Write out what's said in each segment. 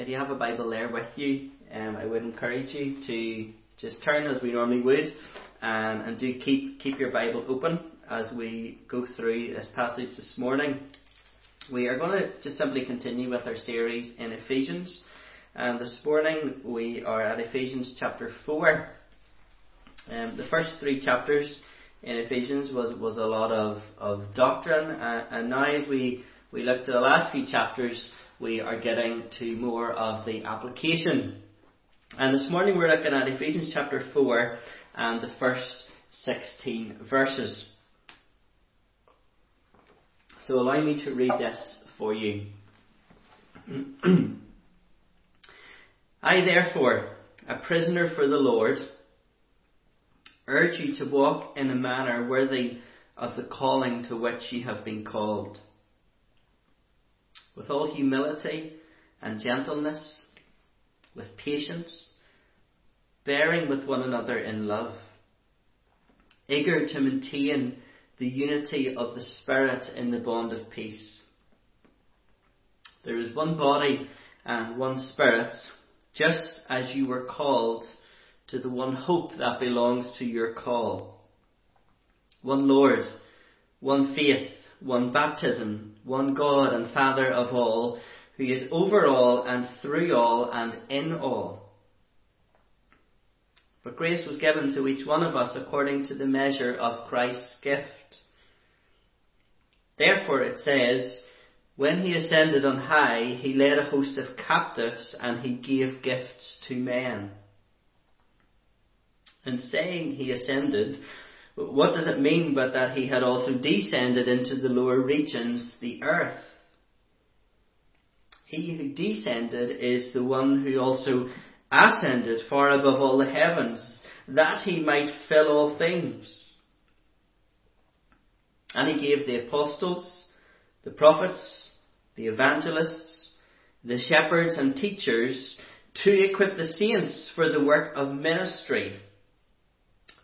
if you have a Bible there with you, um, I would encourage you to just turn as we normally would, um, and do keep keep your Bible open as we go through this passage this morning. We are going to just simply continue with our series in Ephesians, and this morning we are at Ephesians chapter four. Um, the first three chapters in Ephesians was was a lot of of doctrine, uh, and now as we we look to the last few chapters we are getting to more of the application. And this morning we're looking at Ephesians chapter 4 and the first 16 verses. So allow me to read this for you. I therefore, a prisoner for the Lord, urge you to walk in a manner worthy of the calling to which you have been called with all humility and gentleness, with patience, bearing with one another in love, eager to maintain the unity of the Spirit in the bond of peace. There is one body and one Spirit, just as you were called to the one hope that belongs to your call. One Lord, one faith, one baptism, one God and Father of all, who is over all and through all and in all. But grace was given to each one of us according to the measure of Christ's gift. Therefore it says, When he ascended on high, he led a host of captives and he gave gifts to men. And saying he ascended, what does it mean but that he had also descended into the lower regions, the earth? He who descended is the one who also ascended far above all the heavens, that he might fill all things. And he gave the apostles, the prophets, the evangelists, the shepherds and teachers to equip the saints for the work of ministry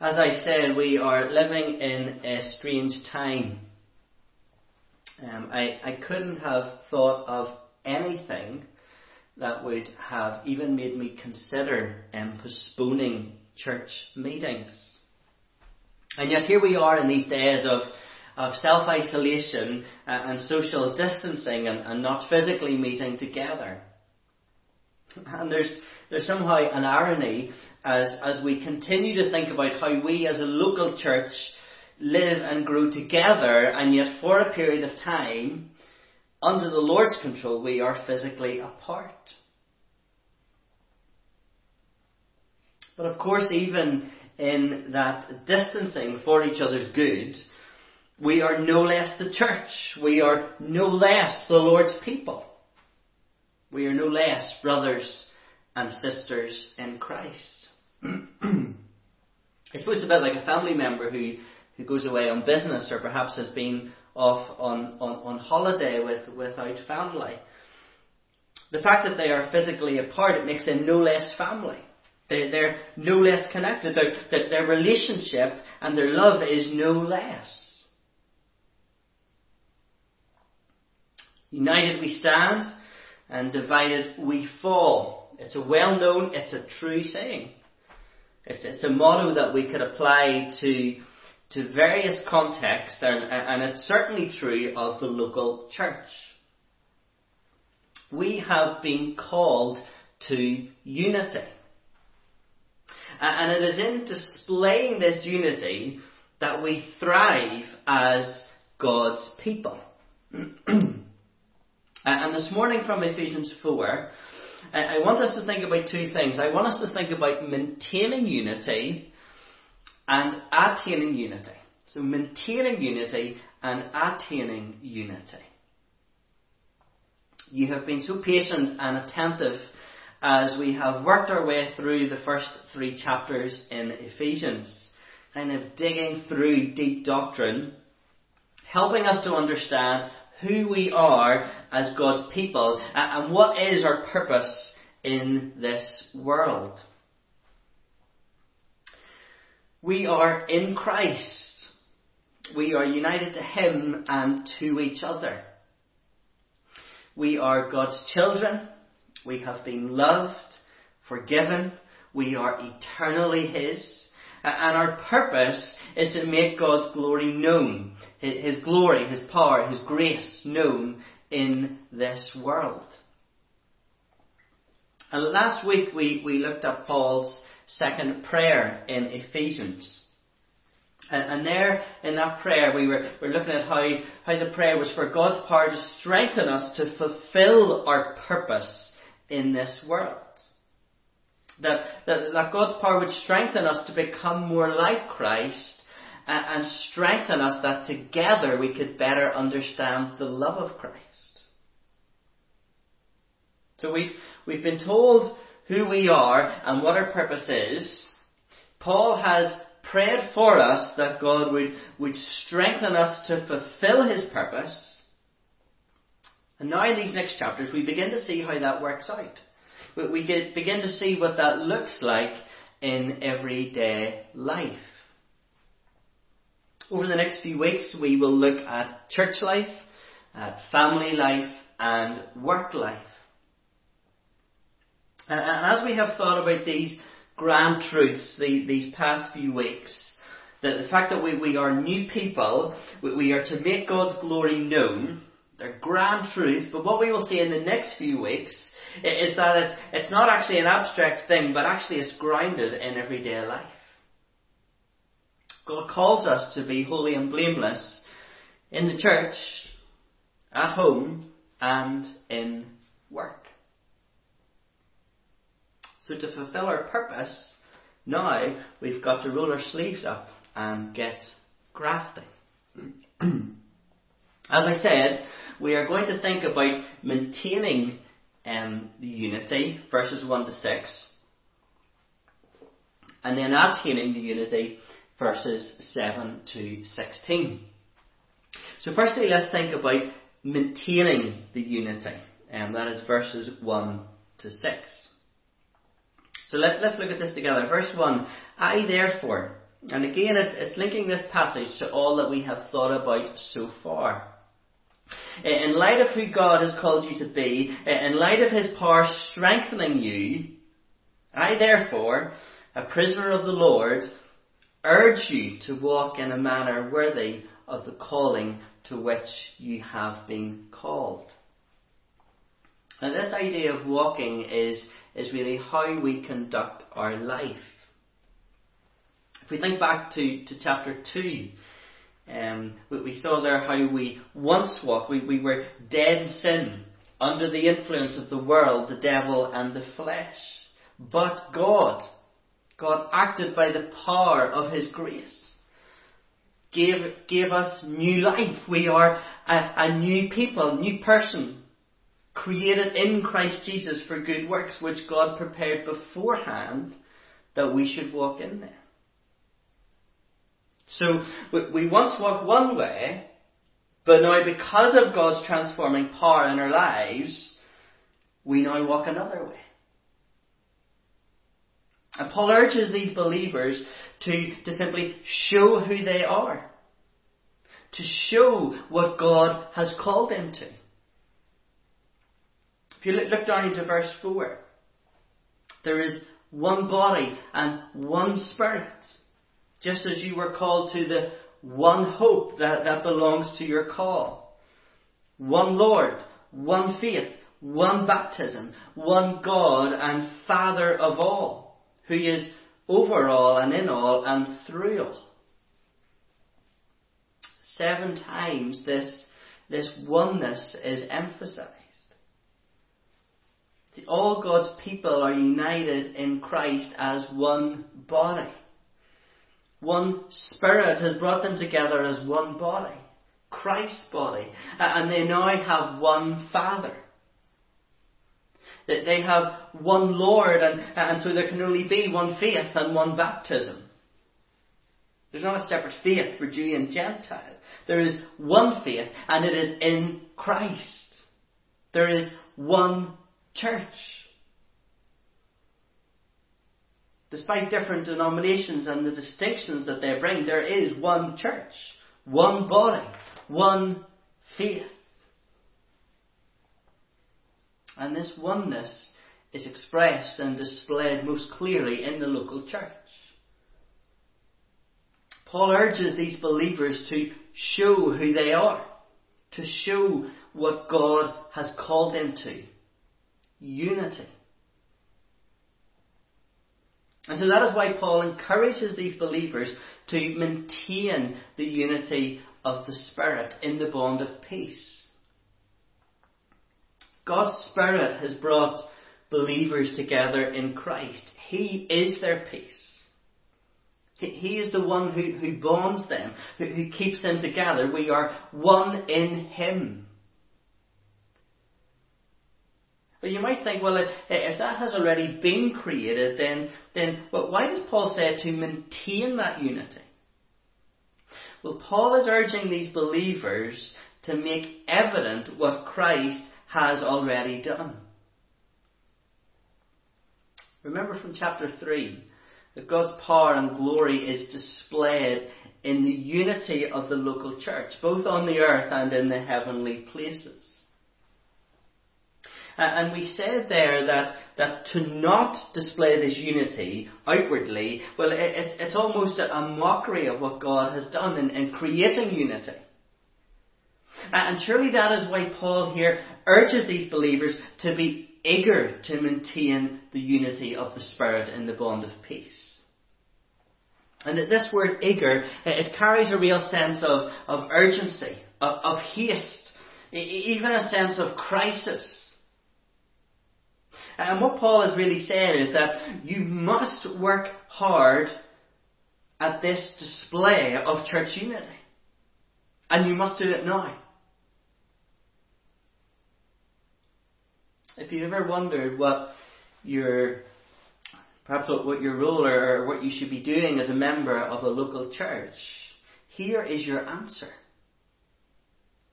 As I said, we are living in a strange time. Um, I, I couldn't have thought of anything that would have even made me consider um, postponing church meetings. And yet here we are in these days of, of self-isolation uh, and social distancing and, and not physically meeting together. And there's, there's somehow an irony as, as we continue to think about how we as a local church live and grow together, and yet for a period of time, under the Lord's control, we are physically apart. But of course, even in that distancing for each other's good, we are no less the church. We are no less the Lord's people. We are no less brothers and sisters in Christ. I suppose it's a bit like a family member who, who goes away on business or perhaps has been off on, on, on holiday with, without family. The fact that they are physically apart, it makes them no less family. They, they're no less connected. Their, their relationship and their love is no less. United we stand, and divided we fall. It's a well known, it's a true saying. It's, it's a motto that we could apply to, to various contexts, and, and it's certainly true of the local church. We have been called to unity. And it is in displaying this unity that we thrive as God's people. Uh, and this morning from Ephesians 4, uh, I want us to think about two things. I want us to think about maintaining unity and attaining unity. So maintaining unity and attaining unity. You have been so patient and attentive as we have worked our way through the first three chapters in Ephesians, kind of digging through deep doctrine, helping us to understand who we are as God's people and what is our purpose in this world. We are in Christ. We are united to Him and to each other. We are God's children. We have been loved, forgiven. We are eternally His. And our purpose is to make God's glory known. His glory, His power, His grace known in this world. And last week we, we looked at Paul's second prayer in Ephesians. And, there in that prayer we were, we were looking at how, how the prayer was for God's power to strengthen us to fulfill our purpose in this world. That, that, that God's power would strengthen us to become more like Christ and, and strengthen us that together we could better understand the love of Christ. So we've, we've been told who we are and what our purpose is. Paul has prayed for us that God would, would strengthen us to fulfill his purpose. And now in these next chapters, we begin to see how that works out. We get, begin to see what that looks like in everyday life. Over the next few weeks, we will look at church life, at family life, and work life. And, as we have thought about these grand truths the, these past few weeks, that the fact that we, we are new people, we, we are to make God's glory known, they're grand truths, but what we will see in the next few weeks is that it's, it's not actually an abstract thing, but actually it's grounded in everyday life. God calls us to be holy and blameless in the church, at home, and in work. So to fulfill our purpose, now we've got to roll our sleeves up and get grafting. As I said, we are going to think about maintaining um, the unity, verses 1 to 6, and then attaining the unity, verses 7 to 16. So firstly, let's think about maintaining the unity, and that is verses 1 to 6. So let, us look at this together. Verse 1 I therefore, and again it's, it's linking this passage to all that we have thought about so far. Eh, in light of who God has called you to be, eh, in light of His power strengthening you, I therefore, a prisoner of the Lord, urge you to walk in a manner worthy of the calling to which you have been called. And this idea of walking is is really how we conduct our life. If we think back to, to chapter 2, um, we, we, saw there how we once walked. We, we were dead in sin, under the influence of the world, the devil, and the flesh. But God, God acted by the power of His grace, gave, gave us new life. We are a, a new people, new person, created in Christ Jesus for good works, which God prepared beforehand that we should walk in them. So we once walked one way, but now because of God's transforming power in our lives, we now walk another way. And Paul urges these believers to, to simply show who they are. To show what God has called them to. If you look down into verse 4, there is one body and one spirit. Just as you were called to the one hope that, that belongs to your call. One Lord, one faith, one baptism, one God and Father of all, who is over all and in all and through all. Seven times this, this oneness is emphasized. All God's people are united in Christ as one body. One Spirit has brought them together as one body. Christ's body. And they now have one Father. That they have one Lord, and, and so there can only be one faith and one baptism. There's not a separate faith for Jew and Gentile. There is one faith, and it is in Christ. There is one church. Despite different denominations and the distinctions that they bring, there is one church, one body, one faith. And this oneness is expressed and displayed most clearly in the local church. Paul urges these believers to show who they are, to show what God has called them to unity. And so that is why Paul encourages these believers to maintain the unity of the Spirit in the bond of peace. God's Spirit has brought believers together in Christ. He is their peace. He is the one who, who bonds them, who, who keeps them together. We are one in Him. But you might think, well, if that has already been created, then, then well, why does Paul say to maintain that unity? Well, Paul is urging these believers to make evident what Christ has already done. Remember from chapter 3 that God's power and glory is displayed in the unity of the local church, both on the earth and in the heavenly places. And we said there that, that to not display this unity outwardly, well, it, it's, it's almost a, mockery of what God has done in, in creating unity. And surely that is why Paul here urges these believers to be eager to maintain the unity of the Spirit in the bond of peace. And this word eager, it carries a real sense of, of urgency, of, of haste, even a sense of crisis. And what Paul is really saying is that you must work hard at this display of church unity. And you must do it now. If you've ever wondered what your perhaps what, your role or what you should be doing as a member of a local church, here is your answer.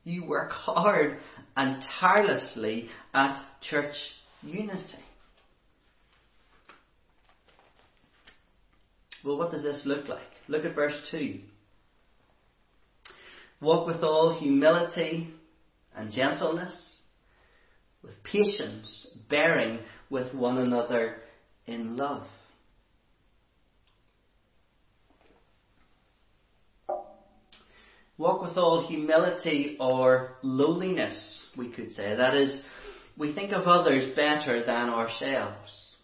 You work hard and tirelessly at church unity. Well, what does this look like? Look at verse 2. Walk with all humility and gentleness, with patience, bearing with one another in love. Walk with all humility or lowliness, we could say. That is, we think of others better than ourselves.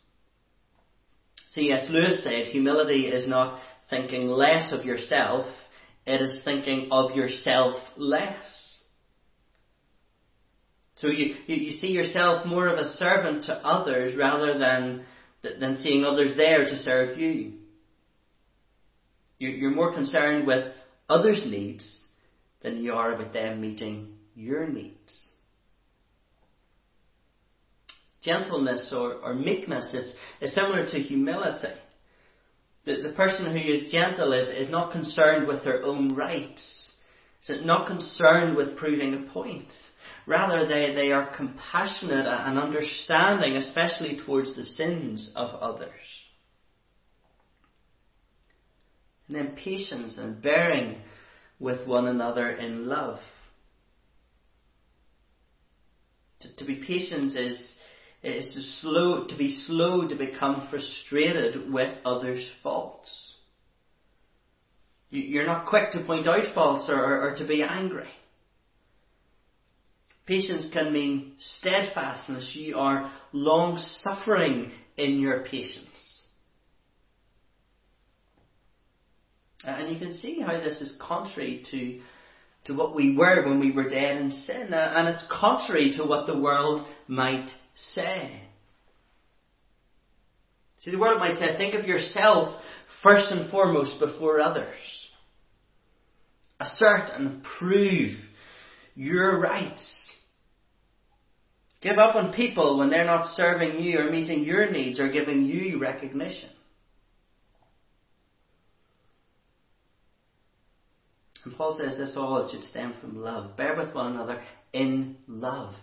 C.S. Lewis said, humility is not thinking less of yourself, it is thinking of yourself less. So you, you, you, see yourself more of a servant to others rather than, than seeing others there to serve you. you. You're more concerned with others' needs than you are about them meeting your needs gentleness or, or meekness. It's, it's similar to humility. The, the person who is gentle is, is not concerned with their own rights. Is not concerned with proving a point. Rather, they, they are compassionate and understanding, especially towards the sins of others. And then patience and bearing with one another in love. To, to be patient is, is to slow to be slow to become frustrated with others' faults. You're not quick to point out faults or, or, or to be angry. Patience can mean steadfastness. You are long suffering in your patience. And you can see how this is contrary to, to what we were when we were dead in sin. Uh, and it's contrary to what the world might say. See, the world might say, think of yourself first and foremost before others. Assert and prove your rights. Give up on people when they're not serving you or meeting your needs or giving you recognition. And Paul says this all should stem from love. Bear with one another in love.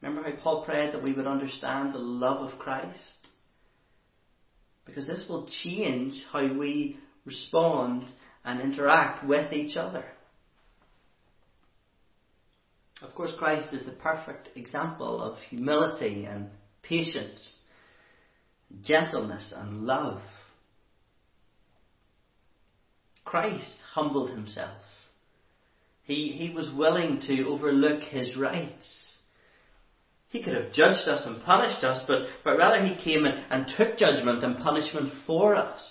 Remember how Paul prayed that we would understand the love of Christ? Because this will change how we respond and interact with each other. Of course, Christ is the perfect example of humility and patience, gentleness and love. Christ humbled himself. He, he was willing to overlook his rights. He could have judged us and punished us, but, but rather he came and, and took judgment and punishment for us.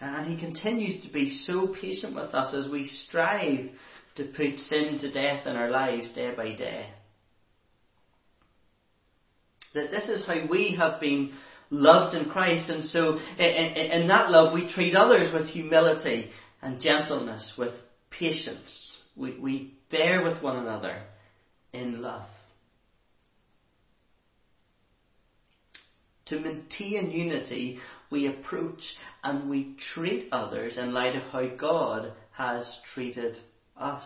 And he continues to be so patient with us as we strive to put sin to death in our lives day by day. That this is how we have been loved in Christ, and so in, in, that love we treat others with humility and gentleness, with patience. We, we bear with one another in love. To maintain unity, we approach and we treat others in light of how God has treated us.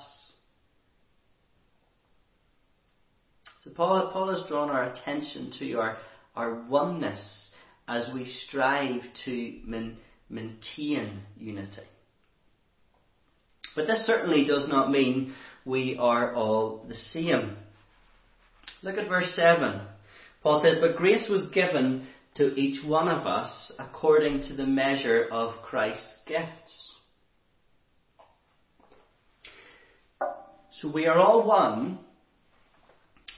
So Paul, Paul has drawn our attention to our, our oneness as we strive to man, maintain unity. But this certainly does not mean we are all the same. Look at verse 7. Paul says, But grace was given to each one of us according to the measure of Christ's gifts. So we are all one,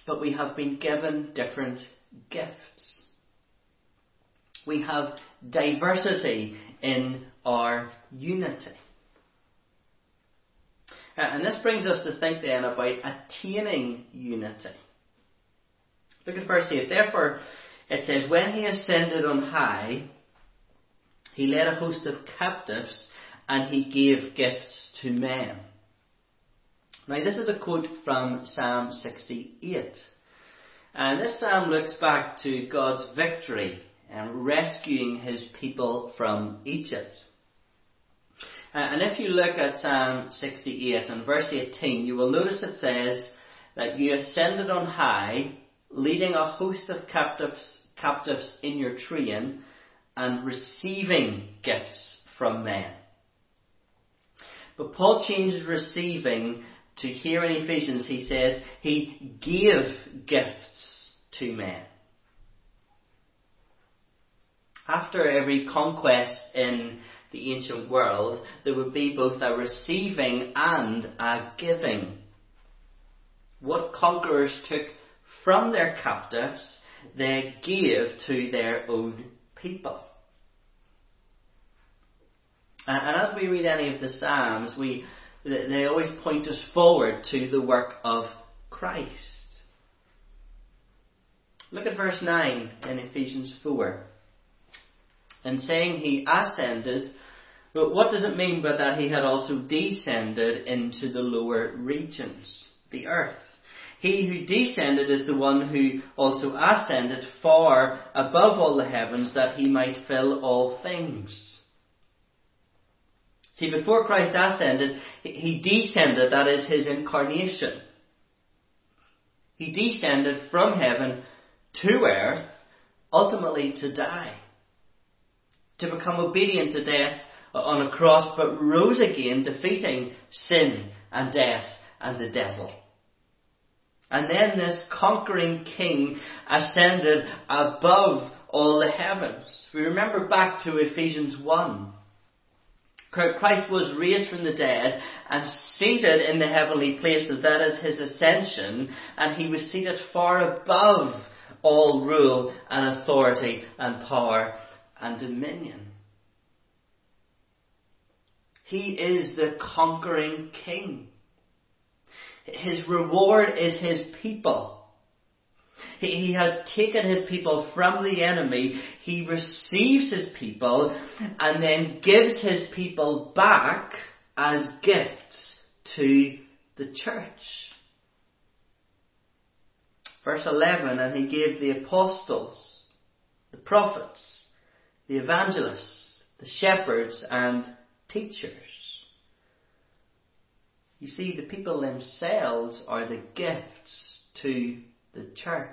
but we have been given different gifts. We have diversity in our unity. Uh, and this brings us to think then about attaining unity. Look at verse 8. Therefore, it says, When he ascended on high, he led a host of captives and he gave gifts to men. Now, this is a quote from Psalm 68. And this psalm looks back to God's victory and rescuing his people from Egypt. Uh, and if you look at Psalm 68 and verse 18, you will notice it says that you ascended on high, leading a host of captives, captives in your train, and receiving gifts from men. But Paul changes receiving to here in Ephesians, he says, he gave gifts to men. After every conquest in the ancient world, there would be both a receiving and a giving. What conquerors took from their captives, they gave to their own people. And as we read any of the Psalms, we, they always point us forward to the work of Christ. Look at verse 9 in Ephesians 4 and saying he ascended, but what does it mean by that he had also descended into the lower regions, the earth? He who descended is the one who also ascended far above all the heavens that he might fill all things. See, before Christ ascended, he descended, that is his incarnation. He descended from heaven to earth, ultimately to die to become obedient to death on a cross, but rose again, defeating sin and death and the devil. And then this conquering king ascended above all the heavens. We remember back to Ephesians 1. Christ was raised from the dead and seated in the heavenly places. That is his ascension. And he was seated far above all rule and authority and power and dominion. He is the conquering king. His reward is his people. He has taken his people from the enemy. He receives his people and then gives his people back as gifts to the church. Verse 11, and he gave the apostles, the prophets, the evangelists, the shepherds, and teachers. You see, the people themselves are the gifts to the church.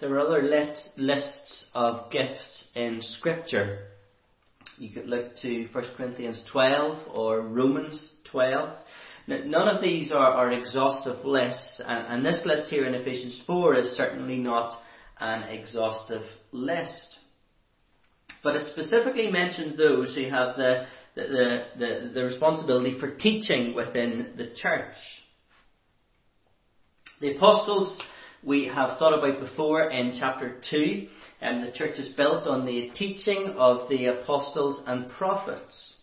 There are other list, lists of gifts in Scripture. You could look to 1 Corinthians 12 or Romans 12. None of these are, are exhaustive lists, and, and this list here in Ephesians 4 is certainly not an exhaustive list. But it specifically mentions those who have the, the, the, the, responsibility for teaching within the church. The apostles we have thought about before in chapter 2, and the church is built on the teaching of the apostles and prophets.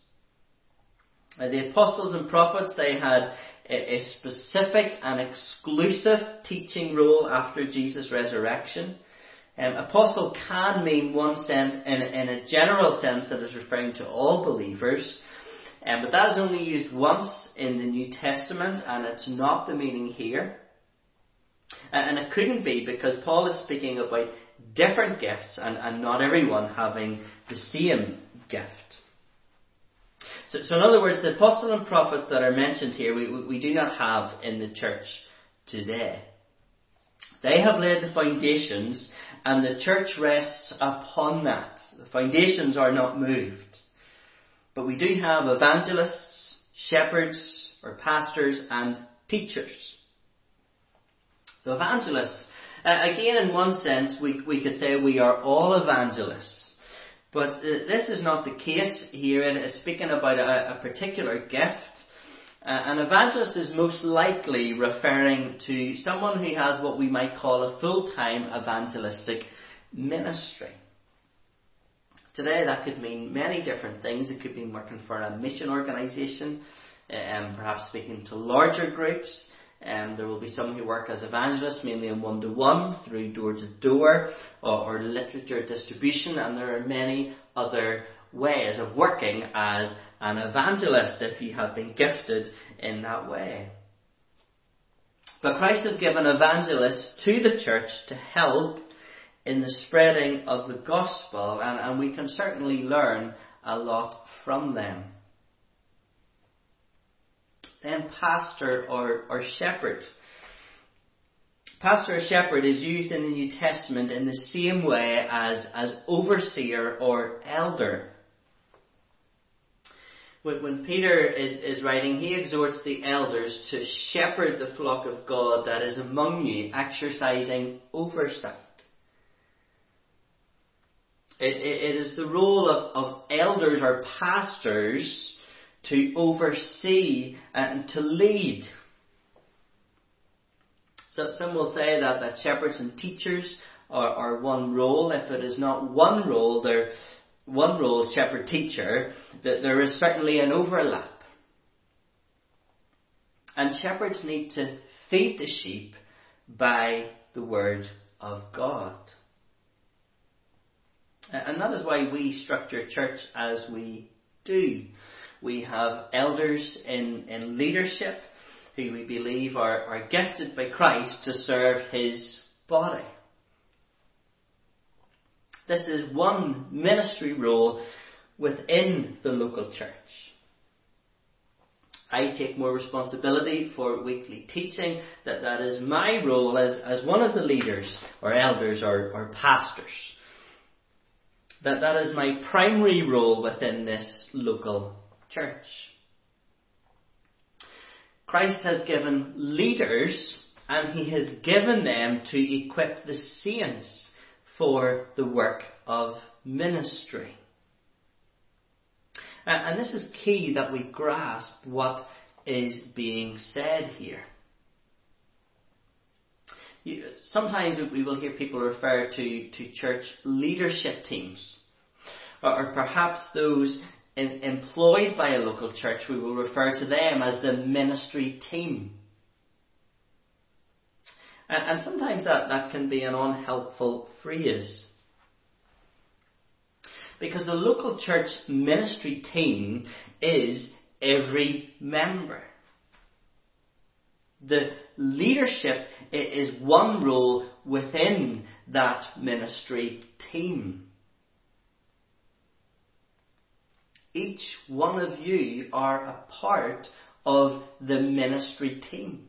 The apostles and prophets, they had a specific and exclusive teaching role after Jesus' resurrection. Um, apostle can mean one sense, in, in a general sense that is referring to all believers, um, but that is only used once in the New Testament, and it's not the meaning here. And it couldn't be because Paul is speaking about different gifts and, and not everyone having the same gift. So, so, in other words, the apostles and prophets that are mentioned here, we, we, we do not have in the church today. They have laid the foundations and the church rests upon that. The foundations are not moved. But we do have evangelists, shepherds, or pastors and teachers. So evangelists, uh, again in one sense we, we could say we are all evangelists. But uh, this is not the case here. It's speaking about a, a particular gift. Uh, an evangelist is most likely referring to someone who has what we might call a full-time evangelistic ministry. Today that could mean many different things. It could mean working for a mission organisation, and um, perhaps speaking to larger groups. Um, there will be some who work as evangelists, mainly in one to one, through door to door, or literature distribution, and there are many other ways of working as an evangelist if you have been gifted in that way. But Christ has given evangelists to the church to help in the spreading of the gospel, and, and we can certainly learn a lot from them then pastor or, or shepherd. Pastor or shepherd is used in the New Testament in the same way as, as overseer or elder. When, when Peter is, is writing, he exhorts the elders to shepherd the flock of God that is among you, exercising oversight. It, it, it is the role of, of elders or pastors to oversee and to lead. So some will say that, that shepherds and teachers are, are one role. If it is not one role, they're one role, shepherd teacher, that there is certainly an overlap. And shepherds need to feed the sheep by the word of God. And that is why we structure church as we do. We have elders in, in leadership who we believe are, are gifted by Christ to serve his body. This is one ministry role within the local church. I take more responsibility for weekly teaching, that that is my role as, as one of the leaders or elders or, or pastors. That that is my primary role within this local church. Christ has given leaders and he has given them to equip the saints for the work of ministry. And this is key that we grasp what is being said here. Sometimes we will hear people refer to, to church leadership teams, or, perhaps those in, employed by a local church, we will refer to them as the ministry team. And, and sometimes that, that can be an unhelpful phrase. Because the local church ministry team is every member. The leadership is one role within that ministry team. Each one of you are a part of the ministry team.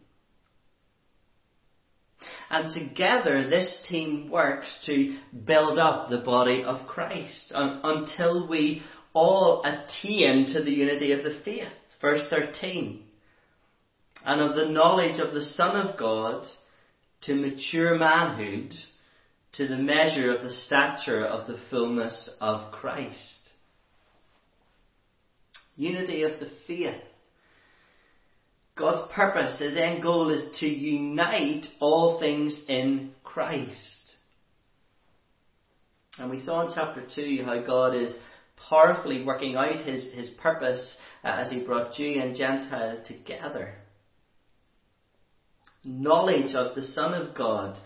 And together, this team works to build up the body of Christ until we all attain to the unity of the faith. Verse 13. And of the knowledge of the Son of God to mature manhood, to the measure of the stature of the fullness of Christ. Unity of the faith God's purpose, His end goal is to unite all things in Christ. And we saw in chapter 2 how God is powerfully working out His, his purpose uh, as He brought Jew and Gentile together. Knowledge of the Son of God.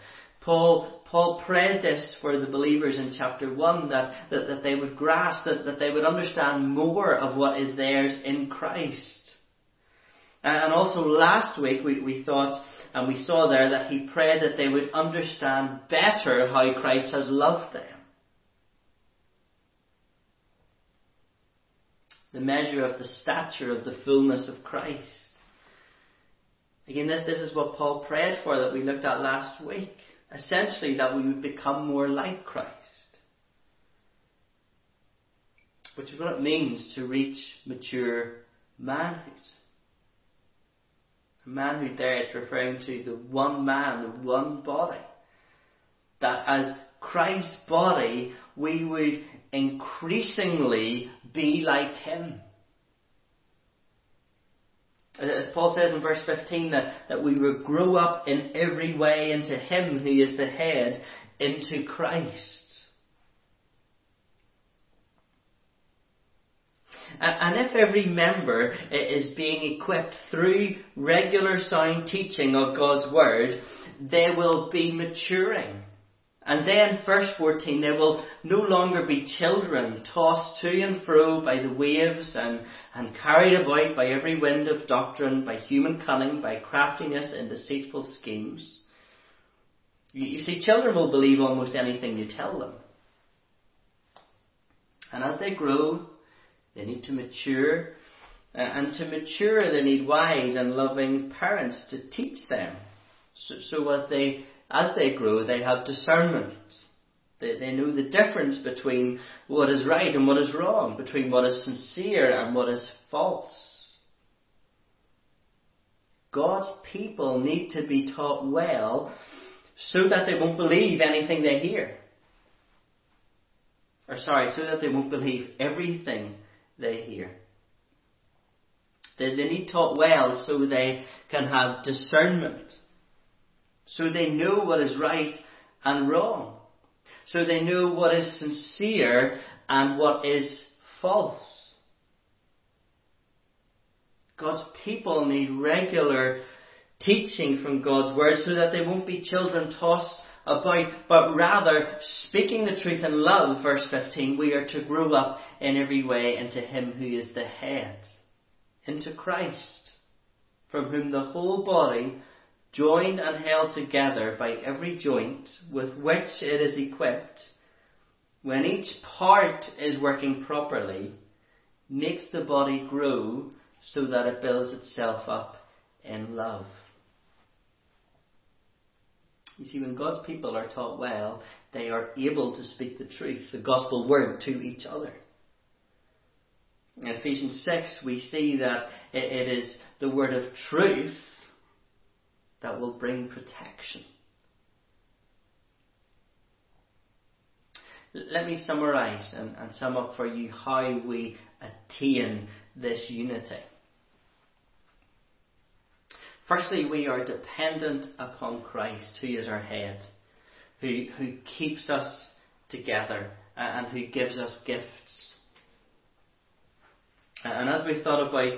Paul, Paul prayed this for the believers in chapter 1 that, that, that they would grasp, that, that they would understand more of what is theirs in Christ. And also last week we, we thought and we saw there that he prayed that they would understand better how Christ has loved them. The measure of the stature of the fullness of Christ. Again, this, this is what Paul prayed for that we looked at last week. Essentially, that we would become more like Christ. Which is what it means to reach mature manhood manhood there is referring to the one man, the one body. That as Christ's body, we would increasingly be like him. As Paul says in verse 15, that, that we would grow up in every way into him who is the head, into Christ. And if every member is being equipped through regular sound teaching of God's Word, they will be maturing. And then, verse 14, they will no longer be children tossed to and fro by the waves and, and carried about by every wind of doctrine, by human cunning, by craftiness and deceitful schemes. You, you see, children will believe almost anything you tell them. And as they grow, they need to mature. Uh, and to mature, they need wise and loving parents to teach them. So, so as they as they grow, they have discernment. They, they know the difference between what is right and what is wrong, between what is sincere and what is false. God's people need to be taught well so that they won't believe anything they hear. Or sorry, so that they won't believe everything they hear. They, they need taught well so they can have discernment. So they know what is right and wrong. So they know what is sincere and what is false. God's people need regular teaching from God's Word so that they won't be children tossed about, but rather speaking the truth in love, verse 15, we are to grow up in every way into Him who is the head, into Christ, from whom the whole body, joined and held together by every joint with which it is equipped, when each part is working properly, makes the body grow so that it builds itself up in love. You see, when God's people are taught well, they are able to speak the truth, the gospel word, to each other. In Ephesians 6, we see that it is the word of truth that will bring protection. let me summarise and, and sum up for you how we attain this unity. Firstly, we are dependent upon Christ, who is our head, who, who keeps us together and who gives us gifts. And as we thought about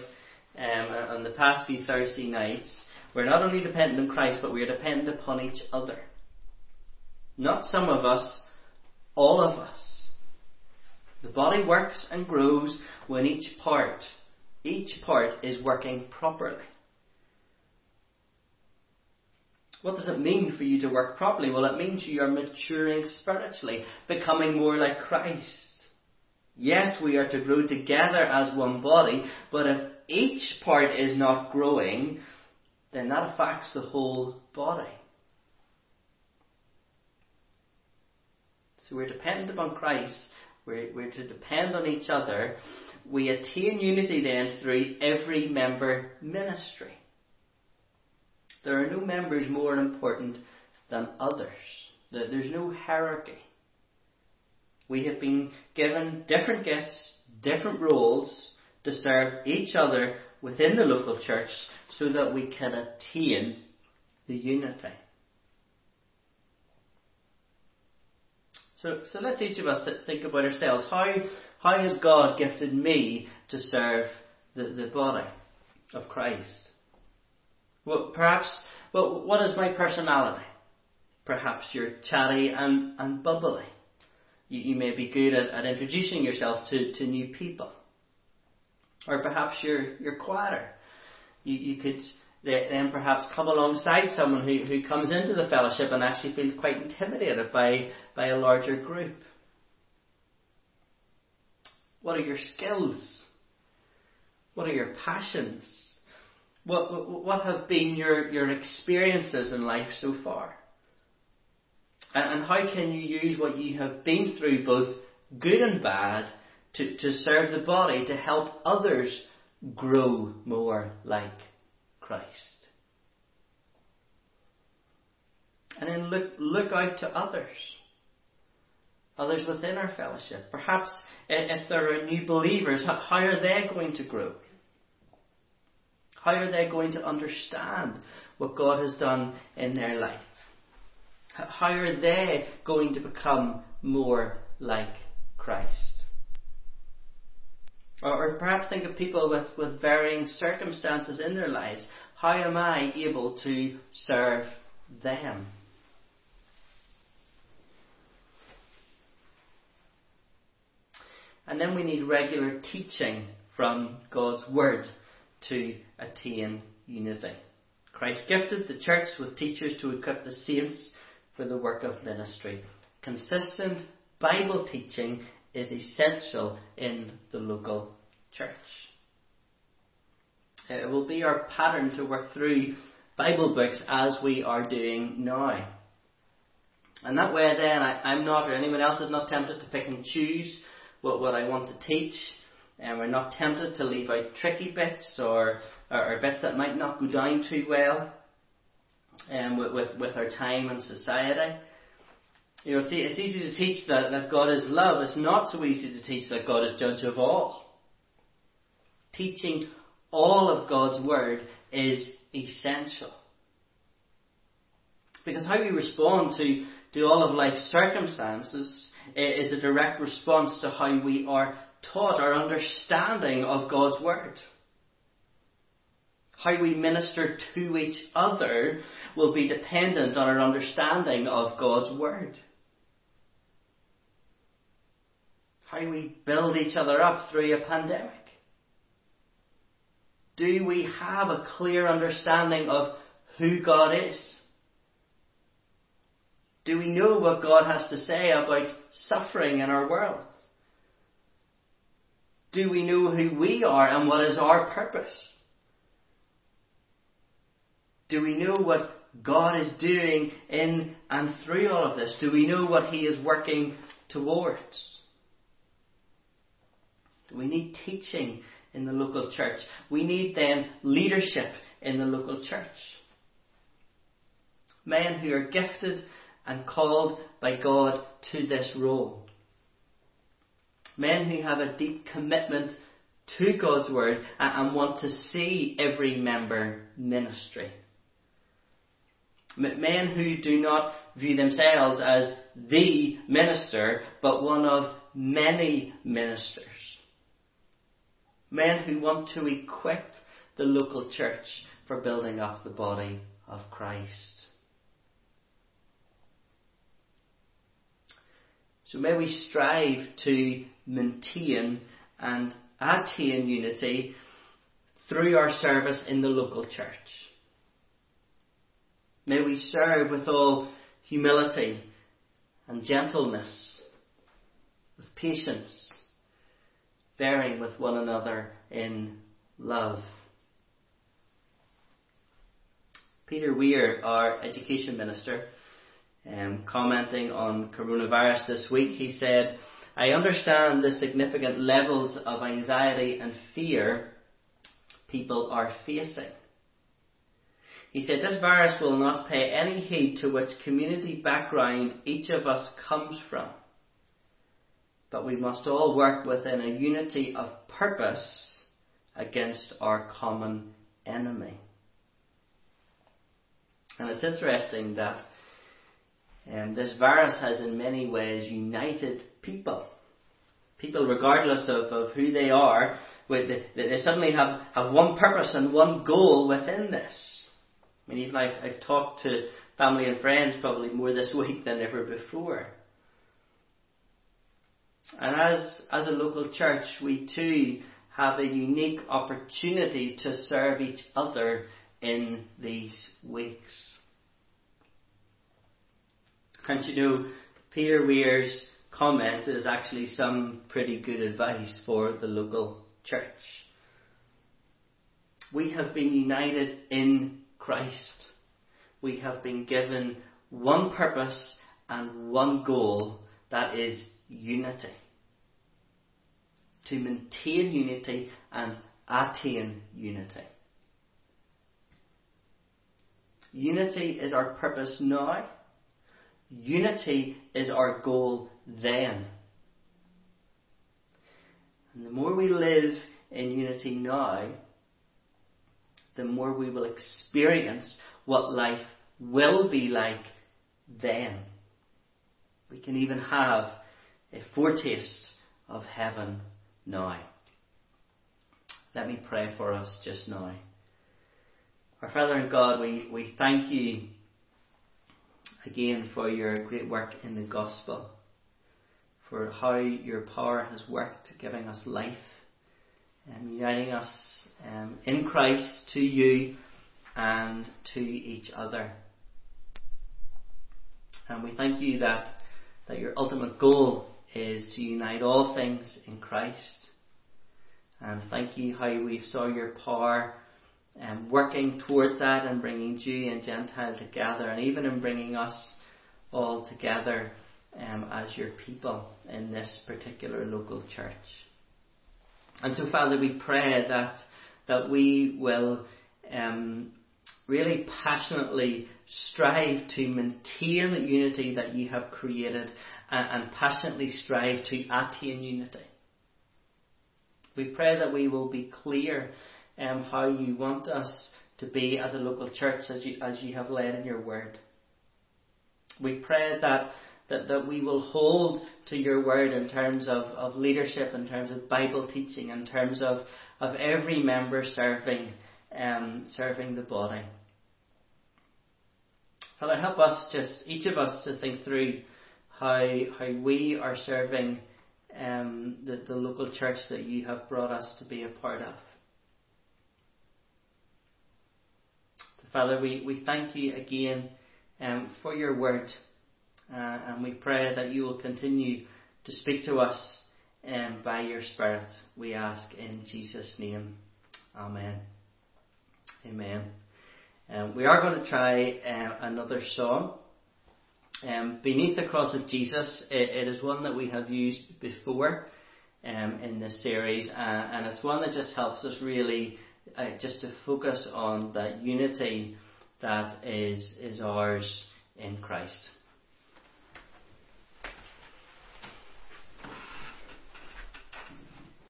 um, on the past few Thursday nights, we're not only dependent on Christ, but we are dependent upon each other. Not some of us, all of us. The body works and grows when each part, each part is working properly. What does it mean for you to work properly? Well, it means you are maturing spiritually, becoming more like Christ. Yes, we are to grow together as one body, but if each part is not growing, then that affects the whole body. So we're dependent upon Christ. We're, we're to depend on each other. We attain unity then through every member ministry. There are no members more important than others. There's no hierarchy. We have been given different gifts, different roles to serve each other within the local church so that we can attain the unity. So, so let's each of us think about ourselves. How, how has God gifted me to serve the, the body of Christ? Well, perhaps, well, what is my personality? Perhaps you're chatty and, and bubbly. You, you may be good at, at introducing yourself to, to new people. Or perhaps you're, you're quieter. You, you could then perhaps come alongside someone who, who comes into the fellowship and actually feels quite intimidated by, by a larger group. What are your skills? What are your passions? What, what have been your, your experiences in life so far? And, and how can you use what you have been through, both good and bad, to, to serve the body, to help others grow more like Christ? And then look, look out to others. Others within our fellowship. Perhaps if there are new believers, how are they going to grow? How are they going to understand what God has done in their life? How are they going to become more like Christ? Or, perhaps think of people with, with varying circumstances in their lives. How am I able to serve them? And then we need regular teaching from God's Word to attain unity. Christ gifted the church with teachers to equip the saints for the work of ministry. Consistent Bible teaching is essential in the local church. It will be our pattern to work through Bible books as we are doing now. And that way then I, am not or anyone else is not tempted to pick and choose what, what I want to teach and we're not tempted to leave out tricky bits or, or, or bits that might not go down too well um, with, with, with our time and society. You know, it's, easy to teach that, that God is love. It's not so easy to teach that God is judge of all. Teaching all of God's word is essential. Because how we respond to, to all of life's circumstances is a direct response to how we are taught our understanding of God's Word. How we minister to each other will be dependent on our understanding of God's Word. How we build each other up through a pandemic. Do we have a clear understanding of who God is? Do we know what God has to say about suffering in our world? Do we know who we are and what is our purpose? Do we know what God is doing in and through all of this? Do we know what He is working towards? We need teaching in the local church. We need then leadership in the local church. Men who are gifted and called by God to this role. Men who have a deep commitment to God's Word and want to see every member ministry. Men who do not view themselves as the minister, but one of many ministers. Men who want to equip the local church for building up the body of Christ. So may we strive to maintain and attain unity through our service in the local church. May we serve with all humility and gentleness, with patience, bearing with one another in love. Peter Weir, our education minister, um, commenting on coronavirus this week, he said, I understand the significant levels of anxiety and fear people are facing. He said, This virus will not pay any heed to which community background each of us comes from. But we must all work within a unity of purpose against our common enemy. And it's interesting that um, this virus has in many ways united people. People, regardless of, of who they are, they, they suddenly have, have one purpose and one goal within this. I mean, even I've, I've talked to family and friends probably more this week than ever before. And as, as a local church, we too have a unique opportunity to serve each other in these weeks. And you know, Peter Weir's comment is actually some pretty good advice for the local church. We have been united in Christ. We have been given one purpose and one goal that is unity. To maintain unity and attain unity. Unity is our purpose now Unity is our goal then. And the more we live in unity now, the more we will experience what life will be like then. We can even have a foretaste of heaven now. Let me pray for us just now. Our Father and God, we, we thank you again for your great work in the gospel, for how your power has worked, giving us life and uniting us um, in Christ to you and to each other. And we thank you that, that your ultimate goal is to unite all things in Christ. And thank you how we saw your power um, working towards that and bringing Jew and Gentile together, and even in bringing us all together um, as your people in this particular local church. And so, Father, we pray that that we will um, really passionately strive to maintain the unity that you have created, and, and passionately strive to attain unity. We pray that we will be clear um, how you want us to be as a local church as you, as you have led in your word. We pray that, that, that we will hold to your word in terms of, of leadership, in terms of Bible teaching, in terms of, of every member serving, um, serving the body. Father, help us just, each of us, to think through how, how we are serving um, the, the local church that you have brought us to be a part of. Father, we, we thank you again um, for your word, uh, and we pray that you will continue to speak to us um, by your Spirit. We ask in Jesus' name. Amen. Amen. Um, we are going to try uh, another song. Um, Beneath the Cross of Jesus, it, it is one that we have used before um, in this series, uh, and it's one that just helps us really uh, just to focus on that unity that is, is ours in Christ.